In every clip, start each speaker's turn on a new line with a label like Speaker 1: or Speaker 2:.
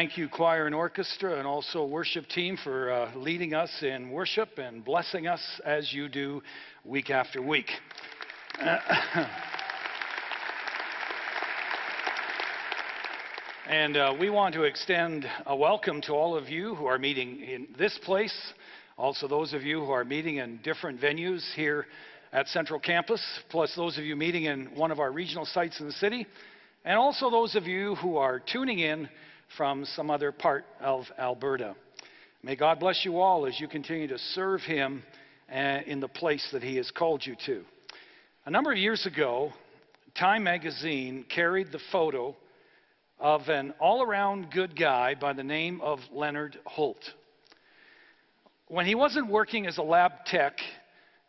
Speaker 1: Thank you, choir and orchestra, and also worship team for uh, leading us in worship and blessing us as you do week after week. and uh, we want to extend a welcome to all of you who are meeting in this place, also those of you who are meeting in different venues here at Central Campus, plus those of you meeting in one of our regional sites in the city, and also those of you who are tuning in from some other part of Alberta. May God bless you all as you continue to serve Him uh, in the place that He has called you to. A number of years ago, Time magazine carried the photo of an all around good guy by the name of Leonard Holt. When he wasn't working as a lab tech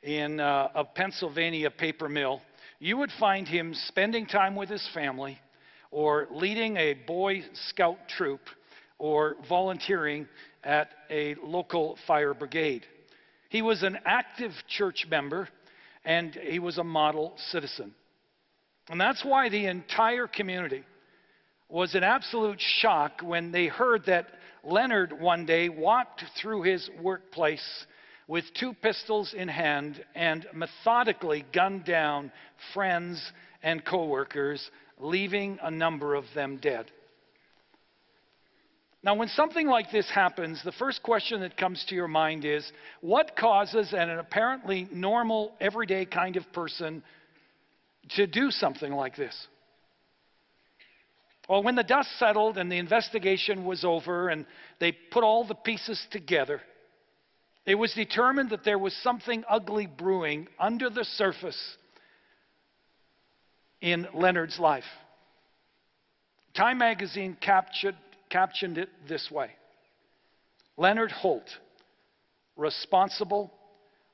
Speaker 1: in uh, a Pennsylvania paper mill, you would find him spending time with his family or leading a Boy Scout troop or volunteering at a local fire brigade. He was an active church member and he was a model citizen. And that's why the entire community was in absolute shock when they heard that Leonard one day walked through his workplace with two pistols in hand and methodically gunned down friends and coworkers leaving a number of them dead. Now, when something like this happens, the first question that comes to your mind is what causes an apparently normal, everyday kind of person to do something like this? Well, when the dust settled and the investigation was over and they put all the pieces together, it was determined that there was something ugly brewing under the surface in Leonard's life. Time magazine captured, captioned it this way Leonard Holt, responsible,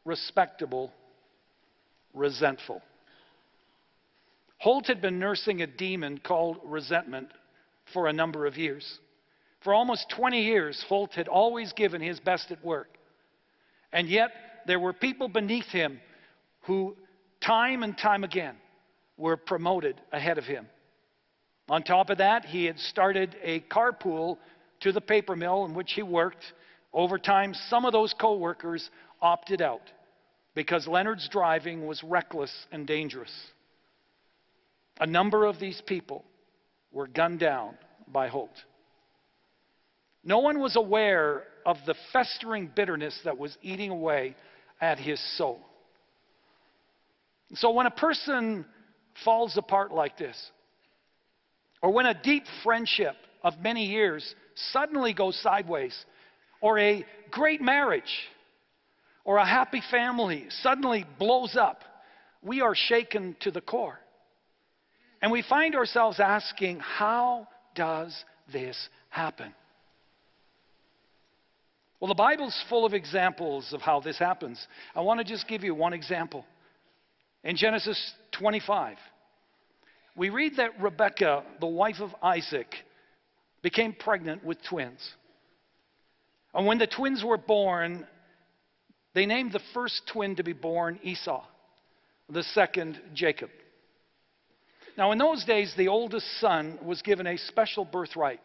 Speaker 1: respectable, resentful. Holt had been nursing a demon called resentment for a number of years. For almost 20 years, Holt had always given his best at work. And yet, there were people beneath him who, time and time again, were promoted ahead of him. On top of that, he had started a carpool to the paper mill in which he worked. Over time, some of those co workers opted out because Leonard's driving was reckless and dangerous. A number of these people were gunned down by Holt. No one was aware of the festering bitterness that was eating away at his soul. So when a person falls apart like this, or when a deep friendship of many years suddenly goes sideways, or a great marriage, or a happy family suddenly blows up, we are shaken to the core. And we find ourselves asking, how does this happen? Well, the Bible's full of examples of how this happens. I want to just give you one example. In Genesis 25, we read that Rebekah, the wife of Isaac, became pregnant with twins. And when the twins were born, they named the first twin to be born Esau, the second Jacob. Now, in those days, the oldest son was given a special birthright,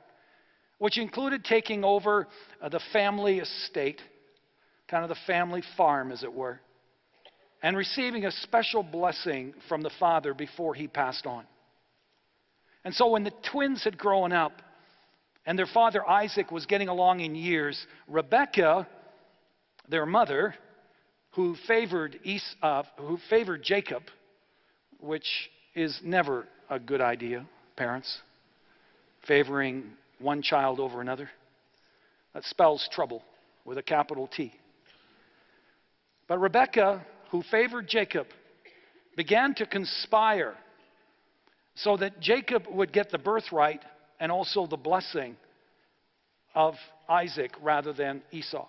Speaker 1: which included taking over uh, the family estate, kind of the family farm, as it were, and receiving a special blessing from the father before he passed on. And so when the twins had grown up and their father Isaac was getting along in years, Rebekah, their mother, who favored, Es- uh, who favored Jacob, which is never a good idea, parents, favoring one child over another. That spells trouble with a capital T. But Rebekah, who favored Jacob, began to conspire so that Jacob would get the birthright and also the blessing of Isaac rather than Esau.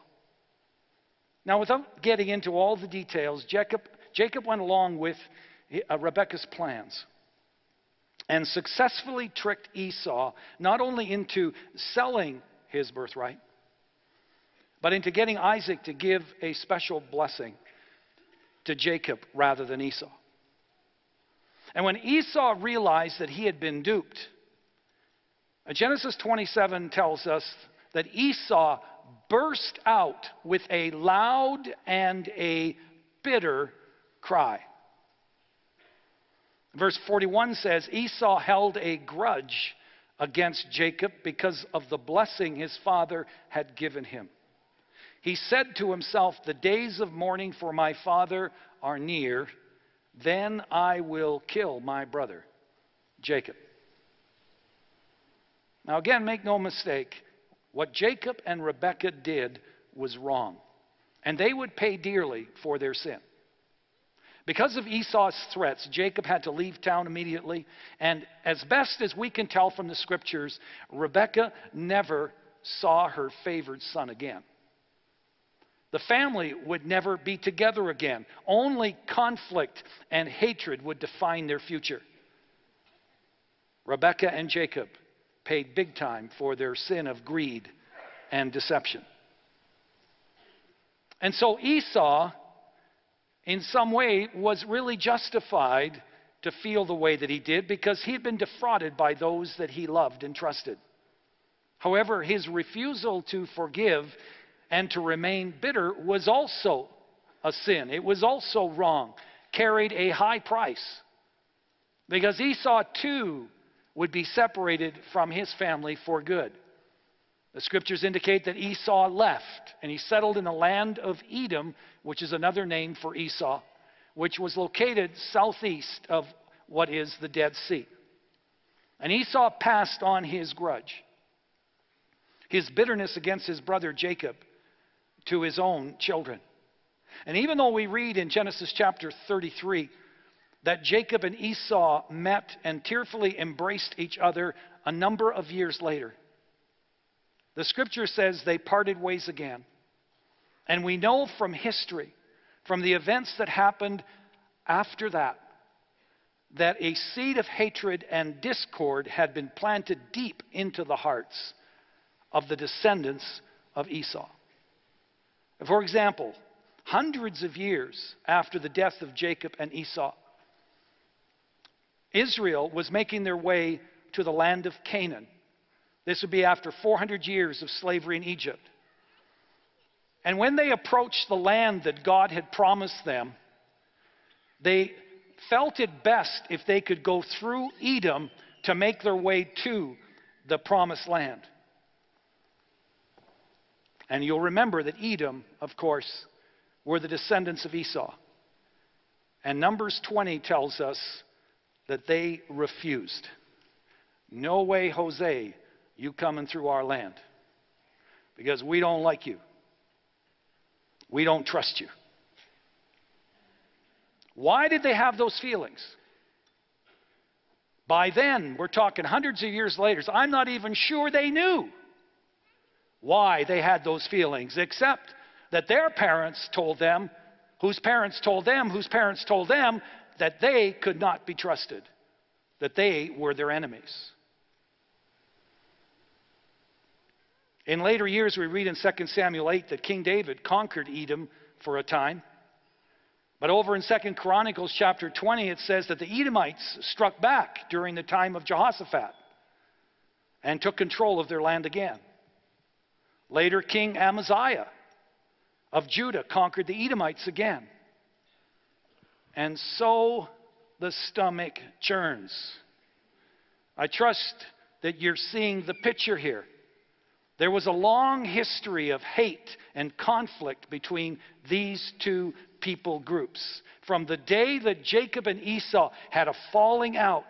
Speaker 1: Now, without getting into all the details, Jacob, Jacob went along with uh, Rebekah's plans and successfully tricked Esau not only into selling his birthright, but into getting Isaac to give a special blessing to Jacob rather than Esau. And when Esau realized that he had been duped, uh, Genesis 27 tells us that Esau burst out with a loud and a bitter cry. Verse 41 says Esau held a grudge against Jacob because of the blessing his father had given him. He said to himself, The days of mourning for my father are near, then I will kill my brother, Jacob. Now, again, make no mistake, what Jacob and Rebekah did was wrong, and they would pay dearly for their sin. Because of Esau's threats, Jacob had to leave town immediately, and as best as we can tell from the scriptures, Rebekah never saw her favored son again. The family would never be together again. Only conflict and hatred would define their future. Rebekah and Jacob paid big time for their sin of greed and deception. And so Esau, in some way, was really justified to feel the way that he did because he had been defrauded by those that he loved and trusted. However, his refusal to forgive and to remain bitter was also a sin. It was also wrong, carried a high price. Because Esau too would be separated from his family for good. The scriptures indicate that Esau left and he settled in the land of Edom, which is another name for Esau, which was located southeast of what is the Dead Sea. And Esau passed on his grudge, his bitterness against his brother Jacob to his own children. And even though we read in Genesis chapter 33 that Jacob and Esau met and tearfully embraced each other a number of years later, the scripture says they parted ways again. And we know from history, from the events that happened after that, that a seed of hatred and discord had been planted deep into the hearts of the descendants of Esau. For example, hundreds of years after the death of Jacob and Esau, Israel was making their way to the land of Canaan. This would be after 400 years of slavery in Egypt. And when they approached the land that God had promised them, they felt it best if they could go through Edom to make their way to the promised land. And you'll remember that Edom, of course, were the descendants of Esau. And Numbers 20 tells us that they refused. No way, Jose, you coming through our land. Because we don't like you. We don't trust you. Why did they have those feelings? By then, we're talking hundreds of years later, so I'm not even sure they knew why they had those feelings, except that their parents told them, whose parents told them, whose parents told them, that they could not be trusted, that they were their enemies. In later years, we read in 2 Samuel 8 that King David conquered Edom for a time. But over in 2 Chronicles chapter 20, it says that the Edomites struck back during the time of Jehoshaphat and took control of their land again. Later, King Amaziah of Judah conquered the Edomites again. And so the stomach churns. I trust that you're seeing the picture here. There was a long history of hate and conflict between these two people groups. From the day that Jacob and Esau had a falling out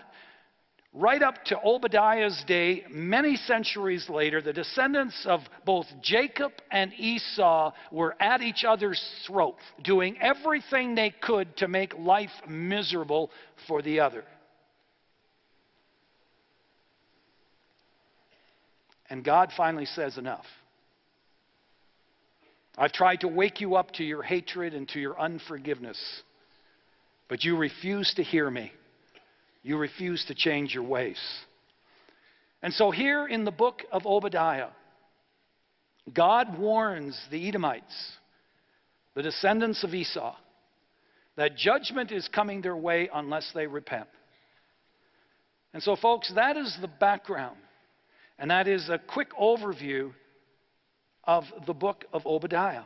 Speaker 1: right up to Obadiah's day, many centuries later, the descendants of both Jacob and Esau were at each other's throat, doing everything they could to make life miserable for the other. And God finally says, Enough. I've tried to wake you up to your hatred and to your unforgiveness, but you refuse to hear me. You refuse to change your ways. And so, here in the book of Obadiah, God warns the Edomites, the descendants of Esau, that judgment is coming their way unless they repent. And so, folks, that is the background. and that is a quick overview of the book of Obadiah,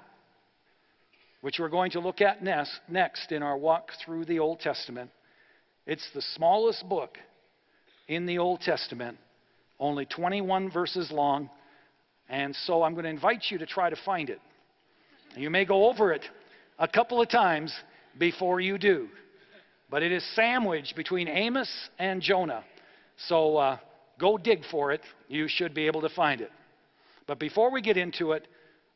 Speaker 1: which we're going to look at next, in our walk through the Old Testament. It's the smallest book in the Old Testament, only 21 verses long, and so I'm going to invite you to try to find it. You may go over it a couple of times before you do, but it is sandwiched between Amos and Jonah. So uh, go dig for it. You should be able to find it. But before we get into it,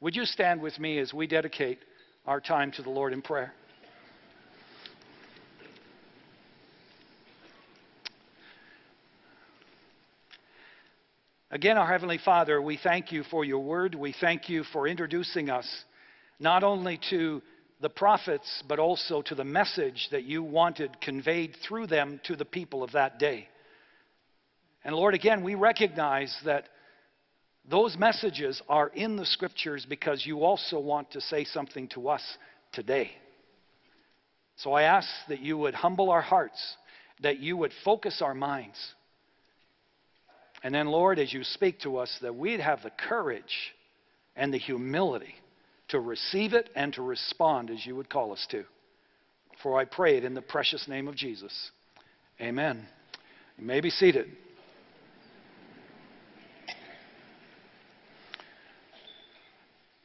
Speaker 1: would you stand with me as we dedicate our time to the Lord in prayer? Again, our Heavenly Father, we thank you for your word. We thank you for introducing us not only to the prophets, but also to the message that you wanted conveyed through them to the people of that day. And Lord, again, we recognize that those messages are in the scriptures because you also want to say something to us today. So I ask that you would humble our hearts, that you would focus our minds. And then, Lord, as you speak to us, that we'd have the courage and the humility to receive it and to respond as you would call us to. For I pray it in the precious name of Jesus. Amen. You may be seated.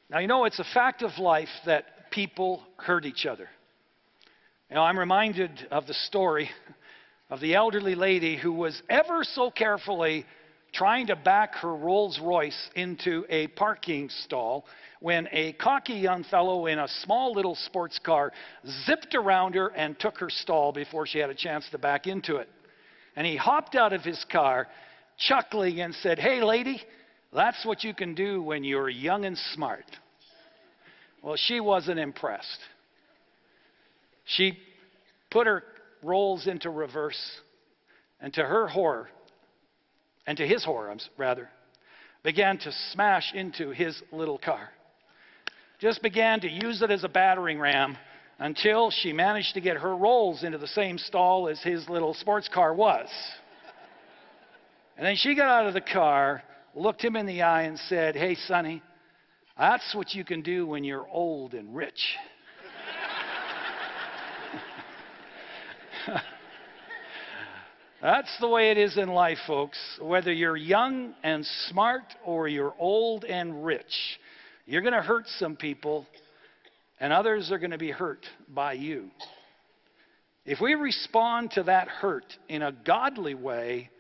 Speaker 1: Now, you know, it's a fact of life that people hurt each other. Know, I'm reminded of the story of the elderly lady who was ever so carefully trying to back her Rolls Royce into a parking stall when a cocky young fellow in a small little sports car zipped around her and took her stall before she had a chance to back into it. And he hopped out of his car, chuckling, and said, Hey, lady, that's what you can do when you're young and smart. Well, she wasn't impressed. She put her rolls into reverse, and to her horror, and to his horror, rather, began to smash into his little car. Just began to use it as a battering ram until she managed to get her rolls into the same stall as his little sports car was. And then she got out of the car looked him in the eye and said, Hey, Sonny, that's what you can do when you're old and rich. That's the way it is in life, folks. Whether you're young and smart or you're old and rich, you're going to hurt some people, and others are going to be hurt by you. If we respond to that hurt in a godly way,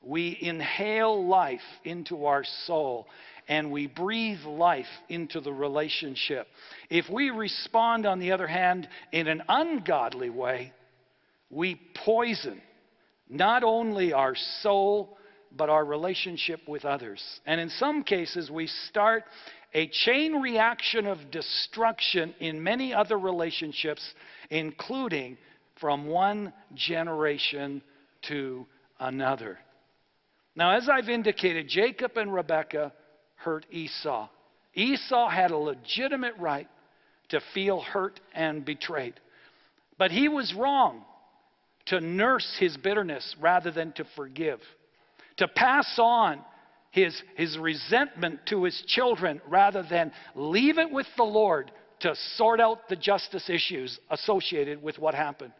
Speaker 1: we inhale life into our soul and we breathe life into the relationship. If we respond, on the other hand, in an ungodly way, we poison not only our soul, but our relationship with others. And in some cases, we start a chain reaction of destruction in many other relationships, including from one generation to another. Now, as I've indicated, Jacob and Rebekah hurt Esau. Esau had a legitimate right to feel hurt and betrayed. But he was wrong to nurse his bitterness rather than to forgive, to pass on his, his resentment to his children rather than leave it with the Lord to sort out the justice issues associated with what happened.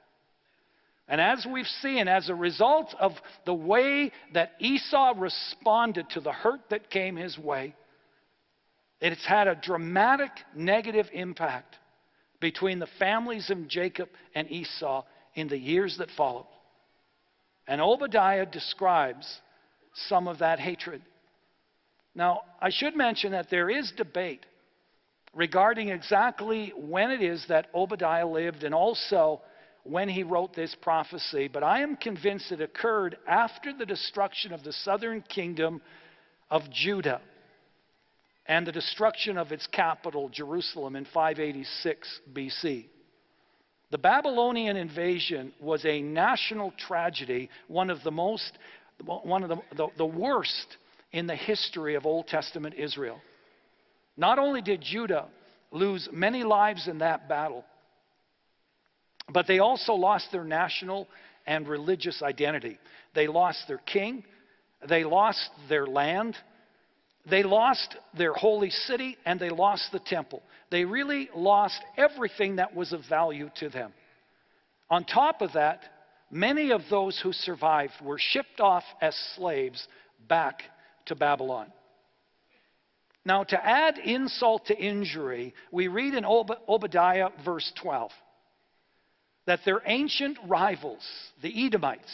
Speaker 1: And as we've seen, as a result of the way that Esau responded to the hurt that came his way, it's had a dramatic negative impact between the families of Jacob and Esau in the years that followed. And Obadiah describes some of that hatred. Now, I should mention that there is debate regarding exactly when it is that Obadiah lived and also when he wrote this prophecy, but I am convinced it occurred after the destruction of the southern kingdom of Judah and the destruction of its capital, Jerusalem, in 586 BC. The Babylonian invasion was a national tragedy, one of the most, one of the, the, the worst in the history of Old Testament Israel. Not only did Judah lose many lives in that battle, but they also lost their national and religious identity. They lost their king, they lost their land, they lost their holy city, and they lost the temple. They really lost everything that was of value to them. On top of that, many of those who survived were shipped off as slaves back to Babylon. Now, to add insult to injury, we read in Ob- Obadiah verse 12 that their ancient rivals, the Edomites,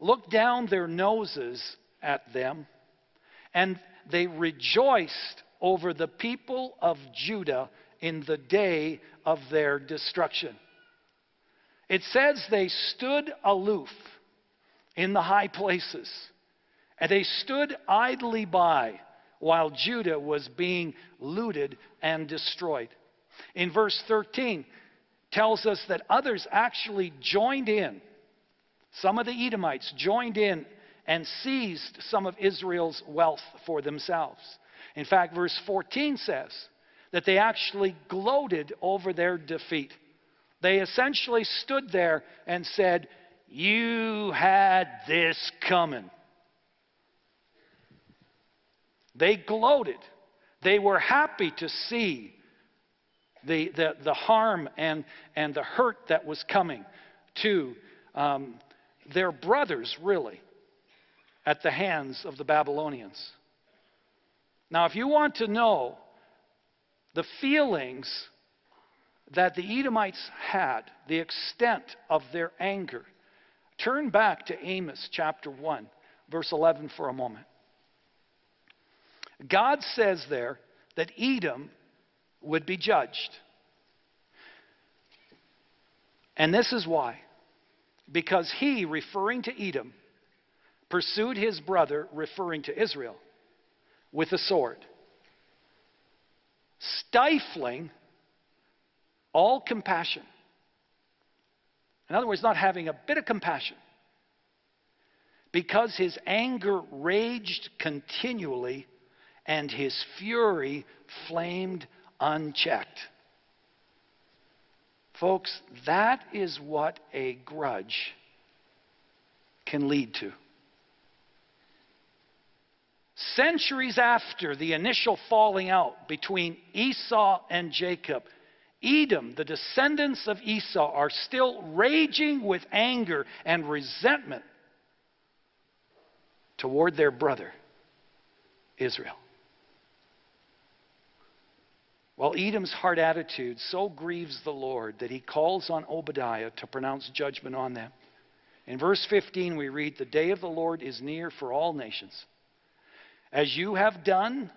Speaker 1: looked down their noses at them and they rejoiced over the people of Judah in the day of their destruction. It says they stood aloof in the high places, and they stood idly by while Judah was being looted and destroyed. In verse 13, tells us that others actually joined in. Some of the Edomites joined in and seized some of Israel's wealth for themselves. In fact, verse 14 says that they actually gloated over their defeat. They essentially stood there and said, You had this coming. They gloated. They were happy to see the, the, the harm and, and the hurt that was coming to um, their brothers, really, at the hands of the Babylonians. Now, if you want to know the feelings that the Edomites had, the extent of their anger, turn back to Amos chapter 1, verse 11 for a moment. God says there that Edom would be judged. And this is why. Because he, referring to Edom, pursued his brother, referring to Israel, with a sword, stifling all compassion. In other words, not having a bit of compassion. Because his anger raged continually and his fury flamed unchecked. Folks, that is what a grudge can lead to. Centuries after the initial falling out between Esau and Jacob, Edom, the descendants of Esau, are still raging with anger and resentment toward their brother, Israel. While Edom's hard attitude so grieves the Lord that he calls on Obadiah to pronounce judgment on them. In verse 15, we read, The day of the Lord is near for all nations. As you have done,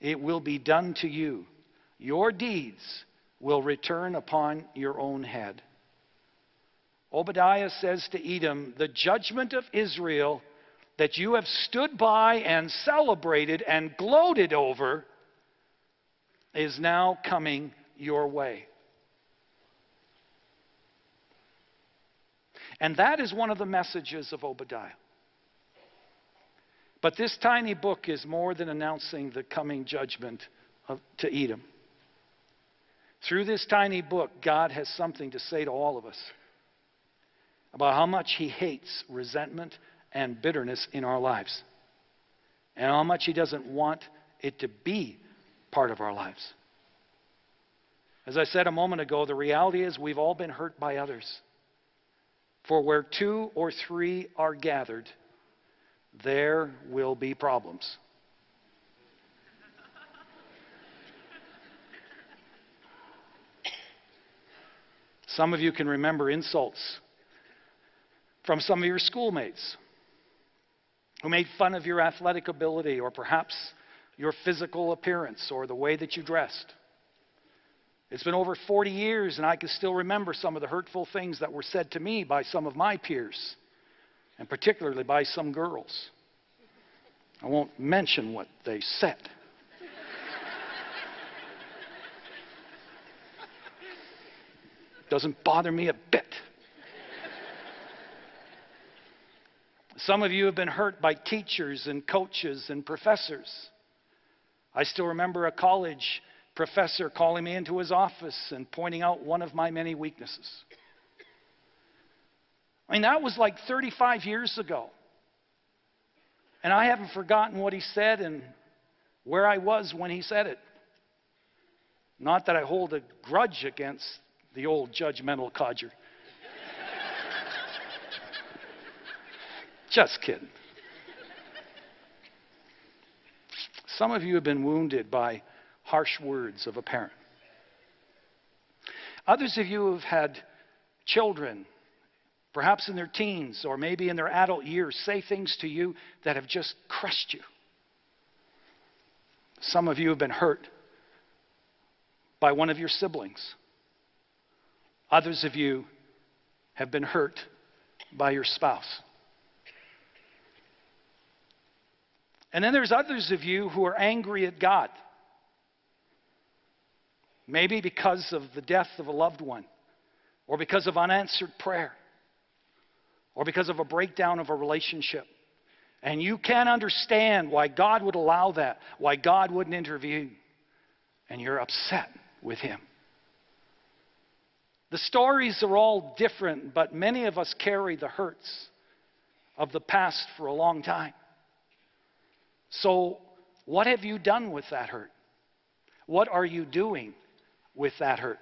Speaker 1: it will be done to you. Your deeds will return upon your own head. Obadiah says to Edom, The judgment of Israel that you have stood by and celebrated and gloated over is now coming your way. And that is one of the messages of Obadiah. But this tiny book is more than announcing the coming judgment of, to Edom. Through this tiny book, God has something to say to all of us about how much He hates resentment and bitterness in our lives, and how much He doesn't want it to be part of our lives. As I said a moment ago, the reality is we've all been hurt by others. For where two or three are gathered, there will be problems. Some of you can remember insults from some of your schoolmates who made fun of your athletic ability or perhaps your physical appearance or the way that you dressed. It's been over 40 years, and I can still remember some of the hurtful things that were said to me by some of my peers, and particularly by some girls. I won't mention what they said. Doesn't bother me a bit. Some of you have been hurt by teachers and coaches and professors. I still remember a college professor calling me into his office and pointing out one of my many weaknesses. I mean, that was like 35 years ago. And I haven't forgotten what he said and where I was when he said it. Not that I hold a grudge against the old judgmental codger. Just kidding. Some of you have been wounded by harsh words of a parent. Others of you have had children, perhaps in their teens or maybe in their adult years, say things to you that have just crushed you. Some of you have been hurt by one of your siblings. Others of you have been hurt by your spouse. And then there's others of you who are angry at God. Maybe because of the death of a loved one, or because of unanswered prayer, or because of a breakdown of a relationship. And you can't understand why God would allow that, why God wouldn't intervene. And you're upset with Him. The stories are all different, but many of us carry the hurts of the past for a long time. So, what have you done with that hurt? What are you doing with that hurt?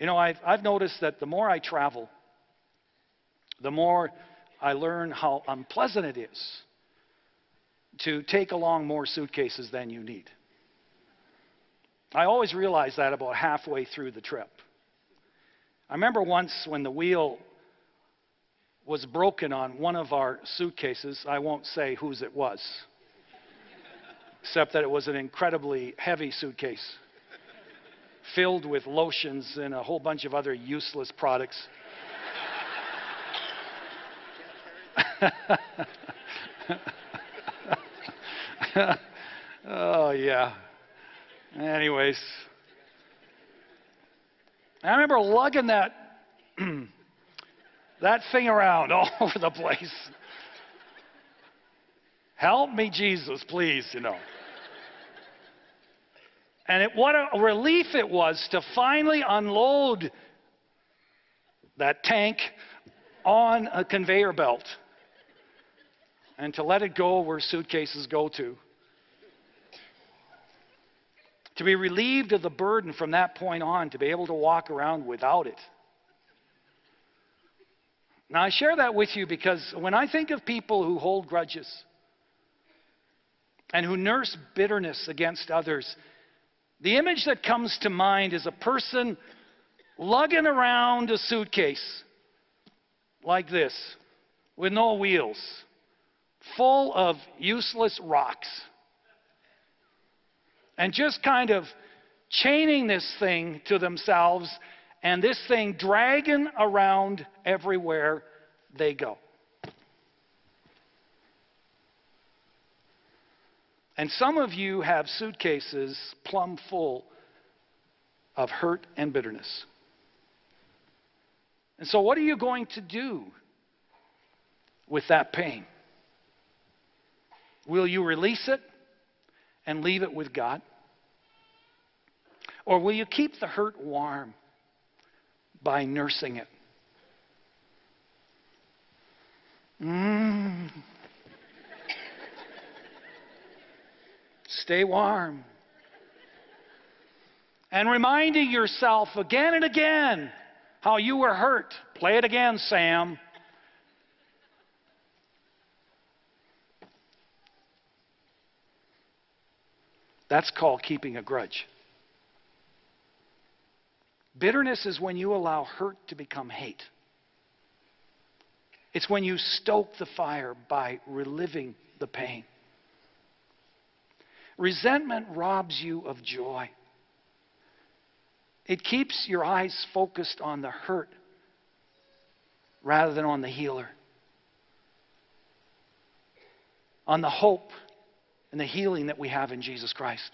Speaker 1: You know, I've, I've noticed that the more I travel, the more I learn how unpleasant it is to take along more suitcases than you need. I always realize that about halfway through the trip. I remember once when the wheel was broken on one of our suitcases. I won't say whose it was, except that it was an incredibly heavy suitcase filled with lotions and a whole bunch of other useless products. Oh, yeah. Anyways, I remember lugging that that thing around all over the place. Help me, Jesus, please, you know. And it, what a relief it was to finally unload that tank on a conveyor belt and to let it go where suitcases go to. To be relieved of the burden from that point on, to be able to walk around without it. Now, I share that with you because when I think of people who hold grudges and who nurse bitterness against others, the image that comes to mind is a person lugging around a suitcase like this with no wheels, full of useless rocks, and just kind of chaining this thing to themselves and this thing dragging around everywhere they go. And some of you have suitcases plumb full of hurt and bitterness. And so, what are you going to do with that pain? Will you release it and leave it with God? Or will you keep the hurt warm by nursing it. Mm. Stay warm. And reminding yourself again and again how you were hurt. Play it again, Sam. That's called keeping a grudge. Bitterness is when you allow hurt to become hate. It's when you stoke the fire by reliving the pain. Resentment robs you of joy. It keeps your eyes focused on the hurt rather than on the healer, on the hope and the healing that we have in Jesus Christ.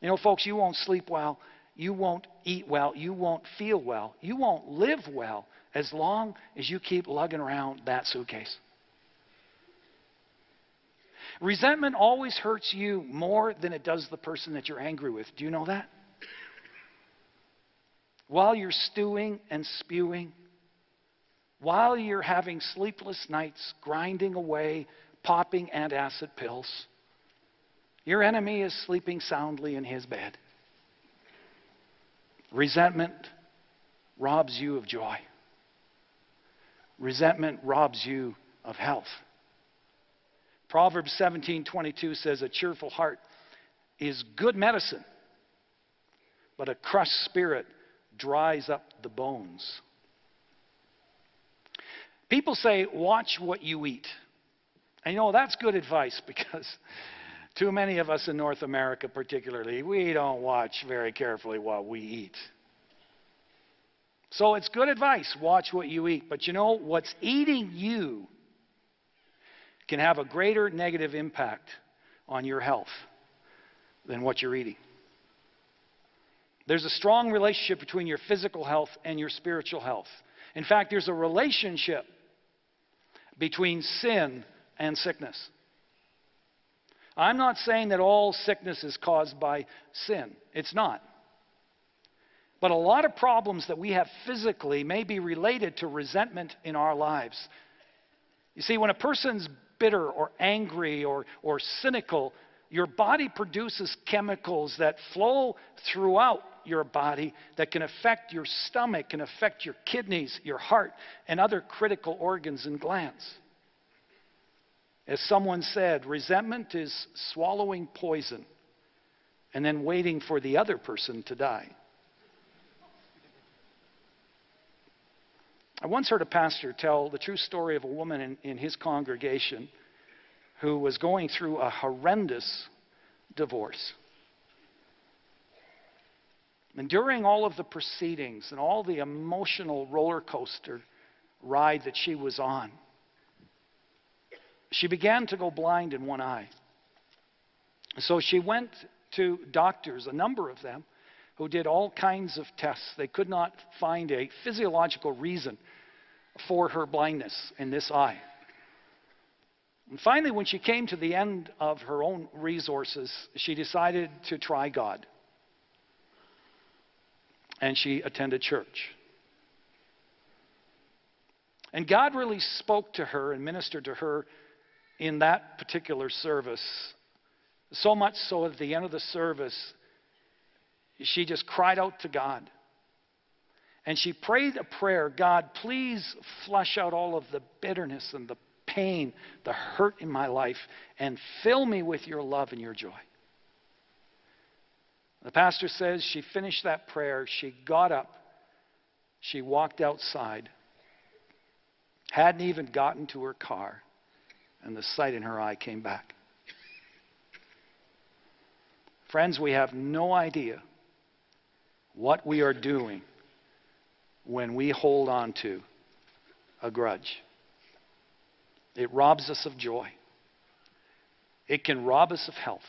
Speaker 1: You know, folks, you won't sleep well you won't eat well, you won't feel well, you won't live well as long as you keep lugging around that suitcase. Resentment always hurts you more than it does the person that you're angry with. Do you know that? while you're stewing and spewing, while you're having sleepless nights, grinding away, popping antacid pills, your enemy is sleeping soundly in his bed. Resentment robs you of joy. Resentment robs you of health. Proverbs 17:22 says a cheerful heart is good medicine, but a crushed spirit dries up the bones. People say, watch what you eat. And you know, that's good advice because too many of us in North America, particularly, we don't watch very carefully what we eat. So it's good advice watch what you eat. But you know, what's eating you can have a greater negative impact on your health than what you're eating. There's a strong relationship between your physical health and your spiritual health. In fact, there's a relationship between sin and sickness. I'm not saying that all sickness is caused by sin, it's not. But a lot of problems that we have physically may be related to resentment in our lives. You see, when a person's bitter or angry or, or cynical, your body produces chemicals that flow throughout your body that can affect your stomach, can affect your kidneys, your heart, and other critical organs and glands. As someone said, resentment is swallowing poison and then waiting for the other person to die. I once heard a pastor tell the true story of a woman in, in his congregation who was going through a horrendous divorce. And during all of the proceedings and all the emotional roller coaster ride that she was on, she began to go blind in one eye. So she went to doctors, a number of them, who did all kinds of tests. They could not find a physiological reason for her blindness in this eye. And finally, when she came to the end of her own resources, she decided to try God. And she attended church. And God really spoke to her and ministered to her in that particular service. So much so at the end of the service, she just cried out to God. And she prayed a prayer God, please flush out all of the bitterness and the pain, the hurt in my life, and fill me with your love and your joy. The pastor says she finished that prayer. She got up. She walked outside. Hadn't even gotten to her car. And the sight in her eye came back. Friends, we have no idea what we are doing when we hold on to a grudge. It robs us of joy. It can rob us of health.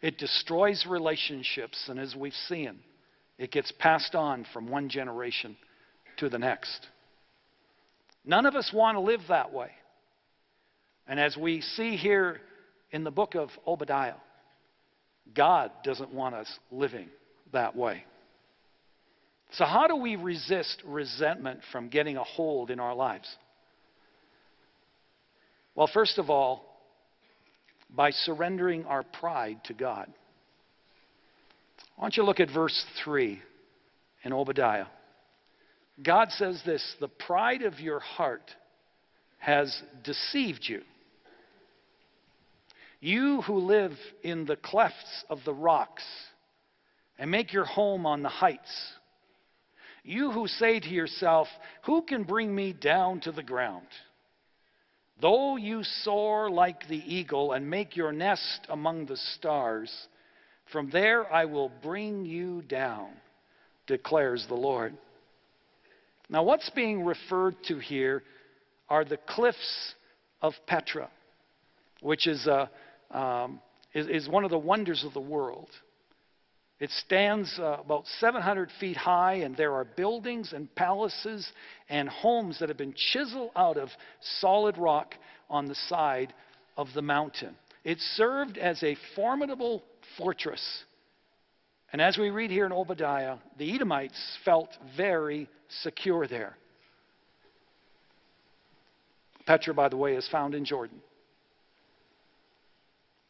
Speaker 1: It destroys relationships, and as we've seen, it gets passed on from one generation to the next. None of us want to live that way. And as we see here in the book of Obadiah, God doesn't want us living that way. So, how do we resist resentment from getting a hold in our lives? Well, first of all, by surrendering our pride to God. Why don't you look at verse 3 in Obadiah? God says this the pride of your heart has deceived you. You who live in the clefts of the rocks and make your home on the heights you who say to yourself, Who can bring me down to the ground? Though you soar like the eagle and make your nest among the stars, from there I will bring you down, declares the Lord. Now, what's being referred to here are the cliffs of Petra, which is, a, um, is, is one of the wonders of the world. It stands uh, about 700 feet high, and there are buildings and palaces and homes that have been chiseled out of solid rock on the side of the mountain. It served as a formidable fortress And as we read here in Obadiah, the Edomites felt very secure there. Petra, by the way, is found in Jordan.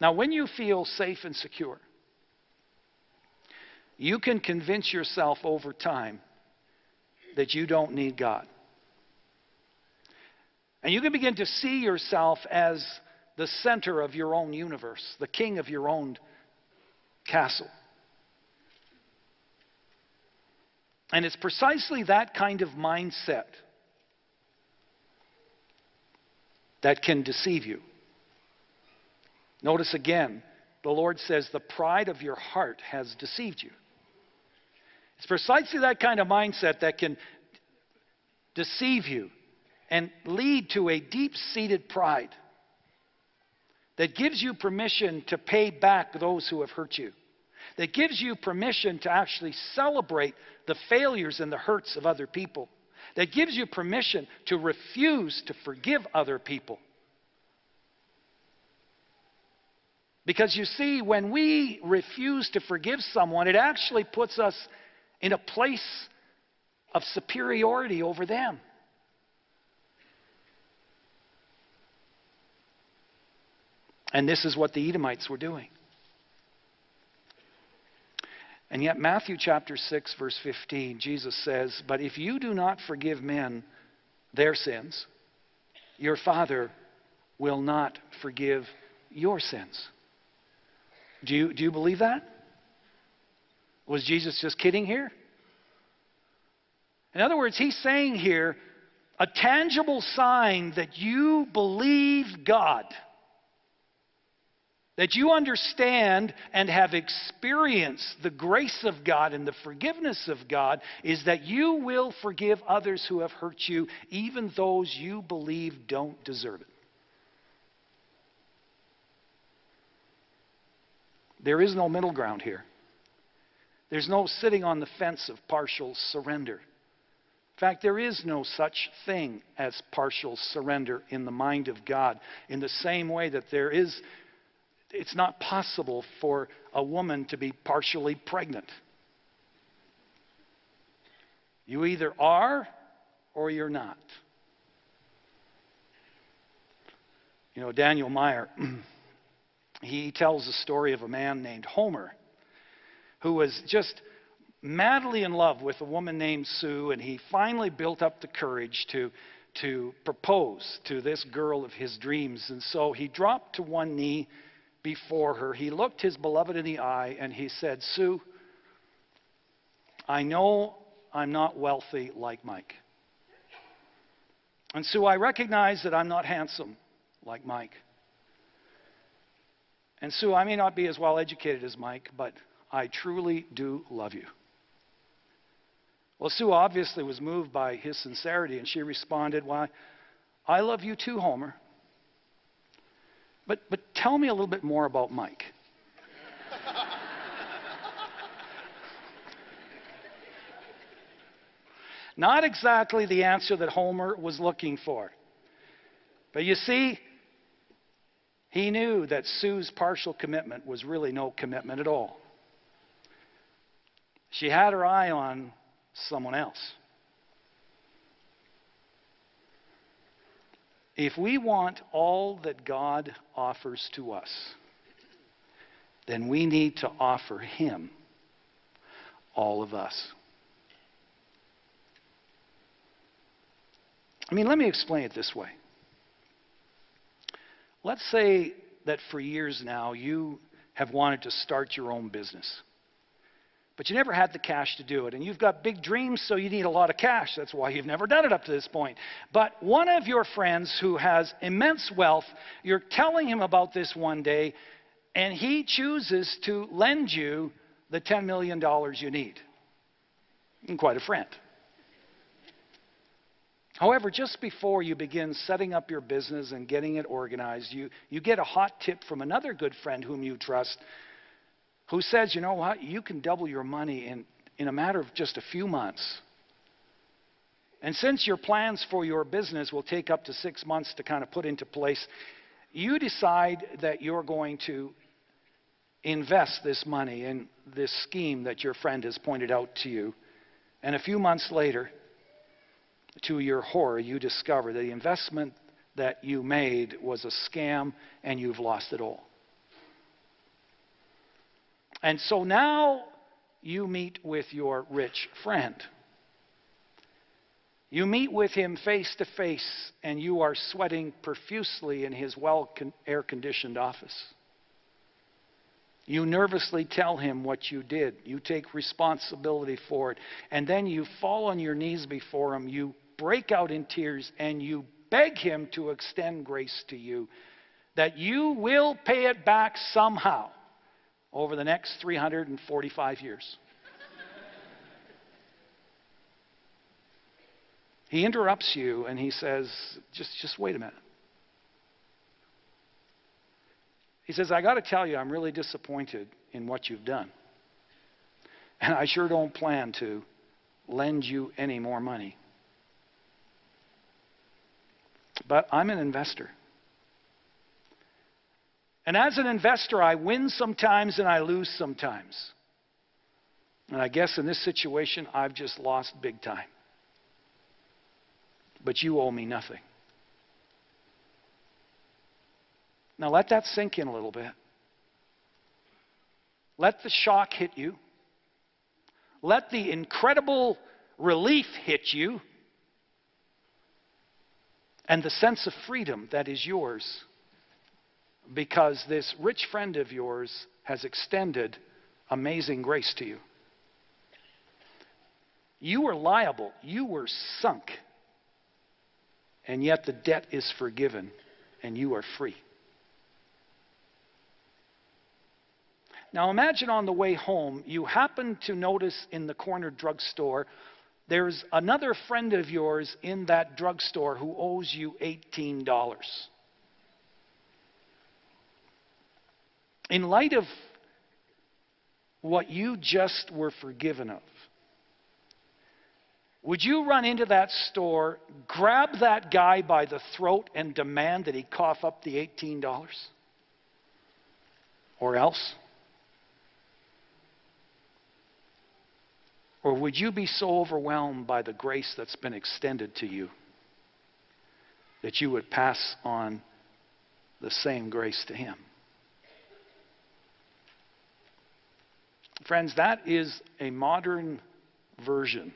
Speaker 1: Now, when you feel safe and secure, you can convince yourself over time that you don't need God. And you can begin to see yourself as the center of your own universe, the king of your own castle. And it's precisely that kind of mindset that can deceive you. Notice again, the Lord says, The pride of your heart has deceived you. It's precisely that kind of mindset that can deceive you and lead to a deep seated pride that gives you permission to pay back those who have hurt you, that gives you permission to actually celebrate the failures and the hurts of other people, that gives you permission to refuse to forgive other people. Because you see, when we refuse to forgive someone, it actually puts us in a place of superiority over them. And this is what the Edomites were doing. And yet, Matthew chapter 6, verse 15, Jesus says, But if you do not forgive men their sins, your Father will not forgive your sins. Do you, do you believe that? Was Jesus just kidding here? In other words, he's saying here a tangible sign that you believe God, that you understand and have experienced the grace of God and the forgiveness of God, is that you will forgive others who have hurt you, even those you believe don't deserve it. There is no middle ground here. There's no sitting on the fence of partial surrender. In fact, there is no such thing as partial surrender in the mind of God, in the same way that there is, it's not possible for a woman to be partially pregnant. You either are or you're not. You know, Daniel Meyer, he tells the story of a man named Homer who was just madly in love with a woman named Sue, and he finally built up the courage to, to propose to this girl of his dreams. And so he dropped to one knee before her. He looked his beloved in the eye and he said, Sue, I know I'm not wealthy like Mike. And Sue, I recognize that I'm not handsome like Mike. And Sue, I may not be as well educated as Mike, but I truly do love you. Well, Sue obviously was moved by his sincerity, and she responded, Why, I love you too, Homer. But, but tell me a little bit more about Mike. Not exactly the answer that Homer was looking for. But you see, he knew that Sue's partial commitment was really no commitment at all. She had her eye on someone else. If we want all that God offers to us, then we need to offer Him all of us. I mean, let me explain it this way. Let's say that for years now you have wanted to start your own business but you never had the cash to do it. And you've got big dreams, so you need a lot of cash. That's why you've never done it up to this point. But one of your friends who has immense wealth, you're telling him about this one day, and he chooses to lend you the $10 million you need. And quite a friend. However, just before you begin setting up your business and getting it organized, you, you get a hot tip from another good friend whom you trust who says, you know what, you can double your money in, in a matter of just a few months. And since your plans for your business will take up to six months to kind of put into place, you decide that you're going to invest this money in this scheme that your friend has pointed out to you. And a few months later, to your horror, you discover that the investment that you made was a scam and you've lost it all. And so now you meet with your rich friend. You meet with him face to face, and you are sweating profusely in his well air conditioned office. You nervously tell him what you did. You take responsibility for it. And then you fall on your knees before him. You break out in tears and you beg him to extend grace to you that you will pay it back somehow over the next 345 years. he interrupts you and he says, just, just wait a minute. He says, I got to tell you, I'm really disappointed in what you've done. And I sure don't plan to lend you any more money. But I'm an investor. And as an investor, I win sometimes and I lose sometimes. And I guess in this situation, I've just lost big time. But you owe me nothing. Now let that sink in a little bit. Let the shock hit you. Let the incredible relief hit you and the sense of freedom that is yours because this rich friend of yours has extended amazing grace to you. You were liable, you were sunk, and yet the debt is forgiven and you are free. Now imagine on the way home, you happen to notice in the corner drugstore there's another friend of yours in that drugstore who owes you $18. In light of what you just were forgiven of, would you run into that store, grab that guy by the throat, and demand that he cough up the $18? Or else? Or would you be so overwhelmed by the grace that's been extended to you that you would pass on the same grace to him? Friends, that is a modern version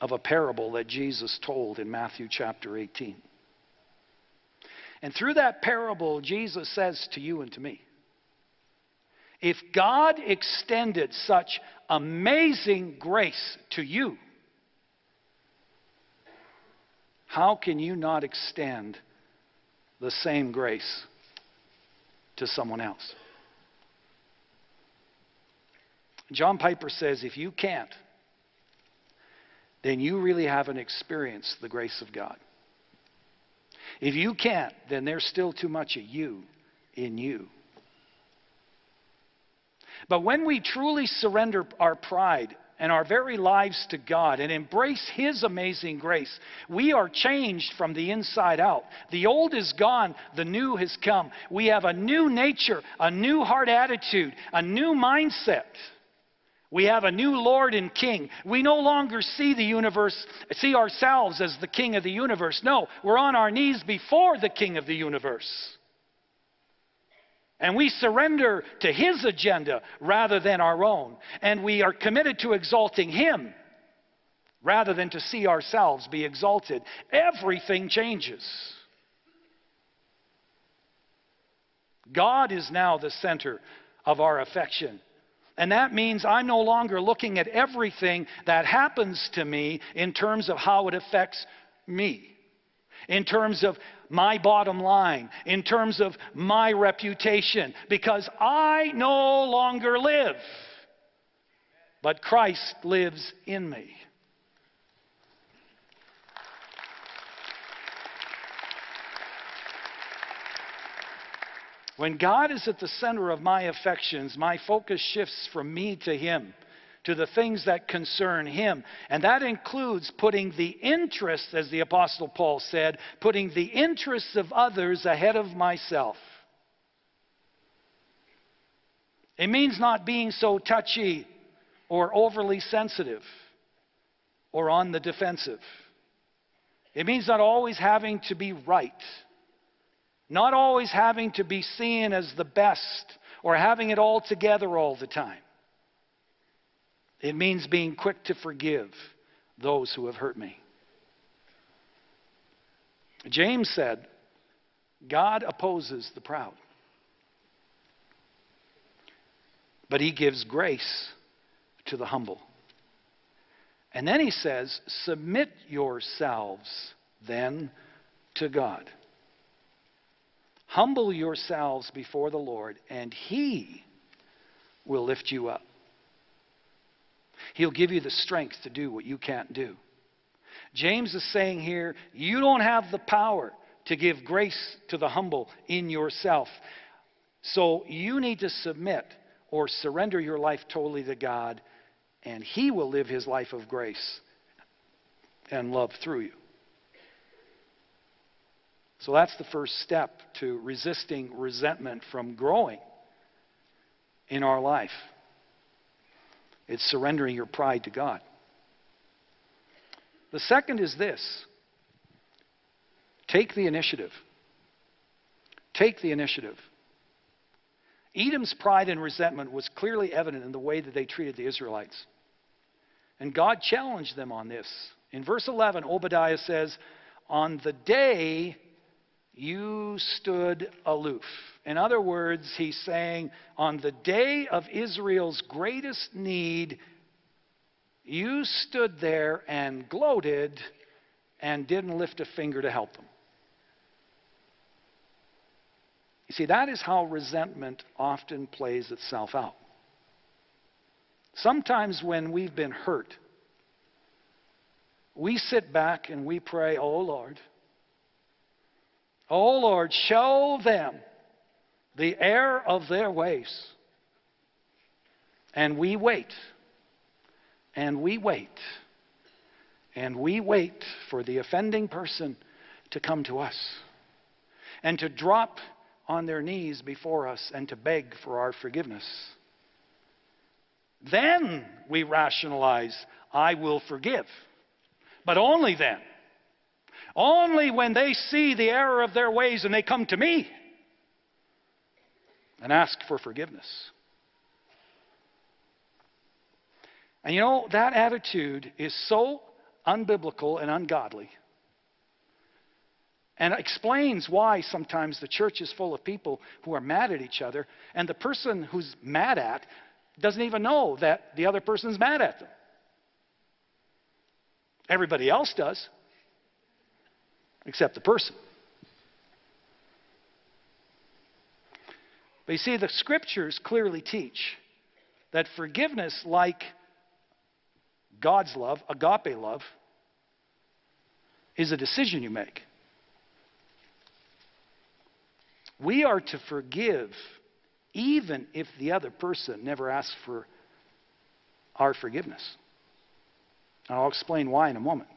Speaker 1: of a parable that Jesus told in Matthew chapter 18. And through that parable, Jesus says to you and to me, if God extended such amazing grace to you, how can you not extend the same grace to someone else? John Piper says if you can't, then you really haven't experienced the grace of God. If you can't, then there's still too much of you in you. But when we truly surrender our pride and our very lives to God and embrace His amazing grace, we are changed from the inside out. The old is gone, the new has come. We have a new nature, a new heart attitude, a new mindset. We have a new Lord and King. We no longer see the universe, see ourselves as the King of the universe. No, we're on our knees before the King of the universe. And we surrender to His agenda rather than our own. And we are committed to exalting Him rather than to see ourselves be exalted. Everything changes. God is now the center of our affection. And that means I'm no longer looking at everything that happens to me in terms of how it affects me in terms of my bottom line, in terms of my reputation, because I no longer live, but Christ lives in me. When God is at the center of my affections, my focus shifts from me to Him to the things that concern him. And that includes putting the interests, as the Apostle Paul said, putting the interests of others ahead of myself. It means not being so touchy or overly sensitive or on the defensive. It means not always having to be right, not always having to be seen as the best or having it all together all the time. It means being quick to forgive those who have hurt me. James said, God opposes the proud, but he gives grace to the humble. And then he says, Submit yourselves then to God. Humble yourselves before the Lord, and he will lift you up. He'll give you the strength to do what you can't do. James is saying here, you don't have the power to give grace to the humble in yourself. So you need to submit or surrender your life totally to God, and He will live His life of grace and love through you. So that's the first step to resisting resentment from growing in our life. It's surrendering your pride to God. The second is this take the initiative. Take the initiative. Edom's pride and resentment was clearly evident in the way that they treated the Israelites. And God challenged them on this. In verse 11, Obadiah says, On the day you stood aloof. In other words, he's saying, On the day of Israel's greatest need, you stood there and gloated and didn't lift a finger to help them. You see, that is how resentment often plays itself out. Sometimes when we've been hurt, we sit back and we pray, Oh Lord, oh Lord, show them the error of their ways. And we wait, and we wait, and we wait for the offending person to come to us and to drop on their knees before us and to beg for our forgiveness. Then we rationalize, I will forgive. But only then. Only when they see the error of their ways and they come to me and ask for forgiveness. And you know, that attitude is so unbiblical and ungodly and explains why sometimes the church is full of people who are mad at each other, and the person who's mad at doesn't even know that the other person's mad at them. Everybody else does, except the person. But you see, the scriptures clearly teach that forgiveness, like God's love, agape love, is a decision you make. We are to forgive even if the other person never asks for our forgiveness. And I'll explain why in a moment.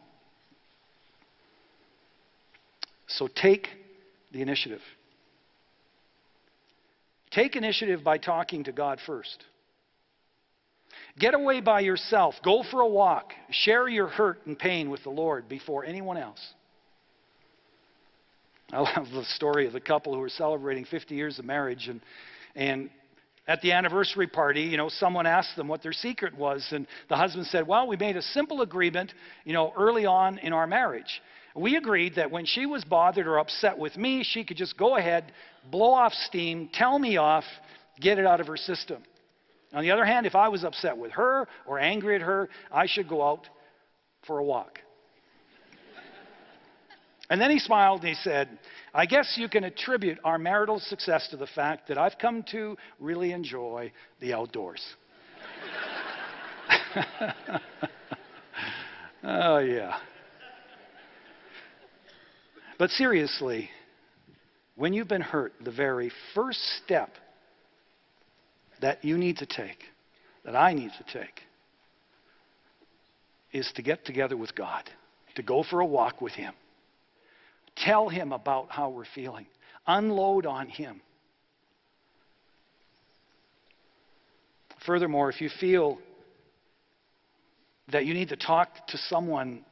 Speaker 1: So take the initiative. Take initiative by talking to God first. Get away by yourself. Go for a walk. Share your hurt and pain with the Lord before anyone else. I love the story of the couple who were celebrating 50 years of marriage. And, and at the anniversary party, you know, someone asked them what their secret was. And the husband said, Well, we made a simple agreement, you know, early on in our marriage. We agreed that when she was bothered or upset with me, she could just go ahead, blow off steam, tell me off, get it out of her system. On the other hand, if I was upset with her or angry at her, I should go out for a walk. And then he smiled and he said, I guess you can attribute our marital success to the fact that I've come to really enjoy the outdoors. oh, yeah. But seriously, when you've been hurt, the very first step that you need to take, that I need to take, is to get together with God, to go for a walk with Him. Tell him about how we're feeling. Unload on him. Furthermore, if you feel that you need to talk to someone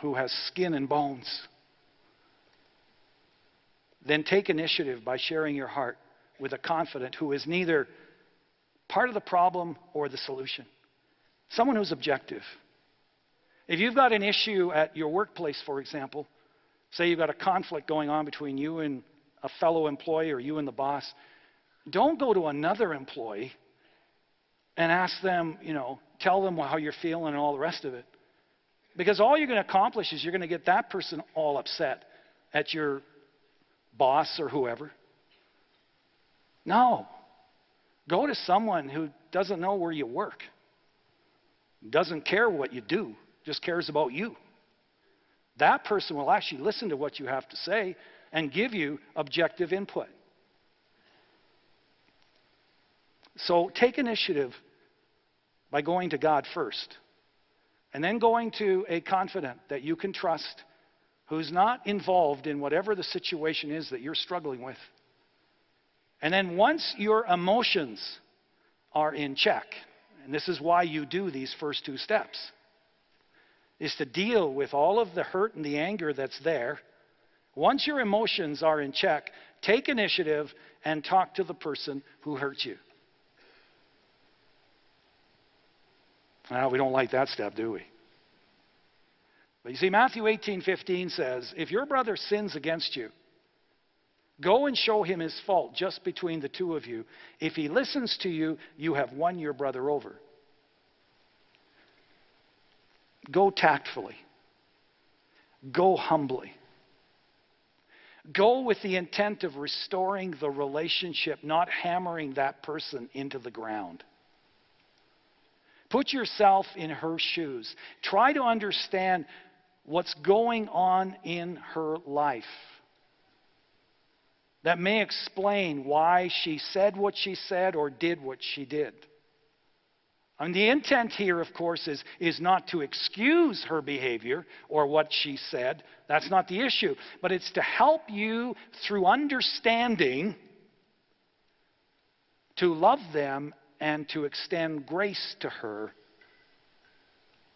Speaker 1: who has skin and bones, then take initiative by sharing your heart with a confidant who is neither part of the problem or the solution. Someone who's objective. If you've got an issue at your workplace, for example, say you've got a conflict going on between you and a fellow employee or you and the boss, don't go to another employee and ask them, you know, tell them how you're feeling and all the rest of it. Because all you're going to accomplish is you're going to get that person all upset at your boss or whoever. No. Go to someone who doesn't know where you work, doesn't care what you do, just cares about you. That person will actually listen to what you have to say and give you objective input. So take initiative by going to God first, and then going to a confidant that you can trust who's not involved in whatever the situation is that you're struggling with. And then once your emotions are in check, and this is why you do these first two steps, is to deal with all of the hurt and the anger that's there. Once your emotions are in check, take initiative and talk to the person who hurt you. Well, we don't like that step, do we? But you see, Matthew 18 15 says, If your brother sins against you, go and show him his fault just between the two of you. If he listens to you, you have won your brother over. Go tactfully, go humbly. Go with the intent of restoring the relationship, not hammering that person into the ground. Put yourself in her shoes. Try to understand what's going on in her life. That may explain why she said what she said or did what she did. And the intent here, of course, is, is not to excuse her behavior or what she said. That's not the issue. But it's to help you through understanding to love them and to extend grace to her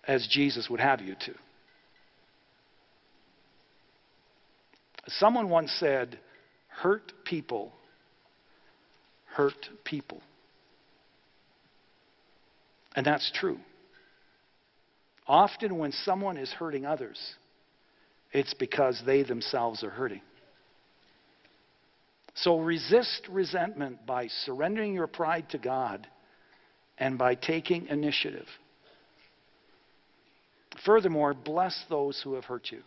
Speaker 1: as Jesus would have you to. Someone once said, hurt people hurt people. And that's true. Often, when someone is hurting others, it's because they themselves are hurting. So resist resentment by surrendering your pride to God and by taking initiative. Furthermore, bless those who have hurt you.